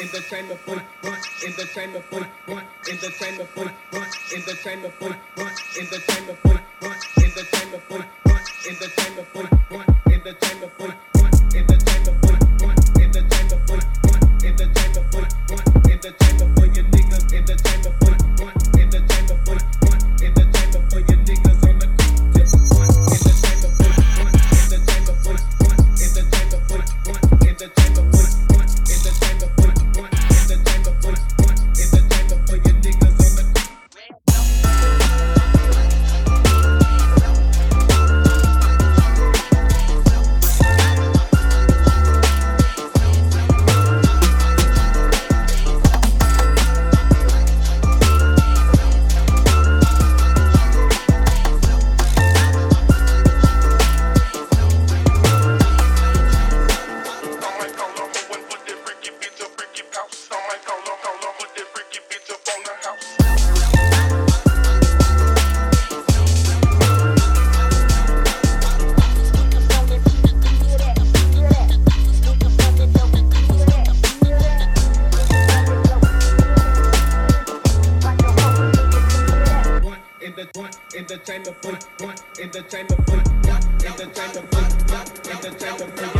in the chamber full, one in the chamber full, one in the chamber full, one in the chamber full, one in the chamber full, one in the chamber full, one in the chamber full, one What in the chamber? What in the chamber? What in the chamber? What in the chamber?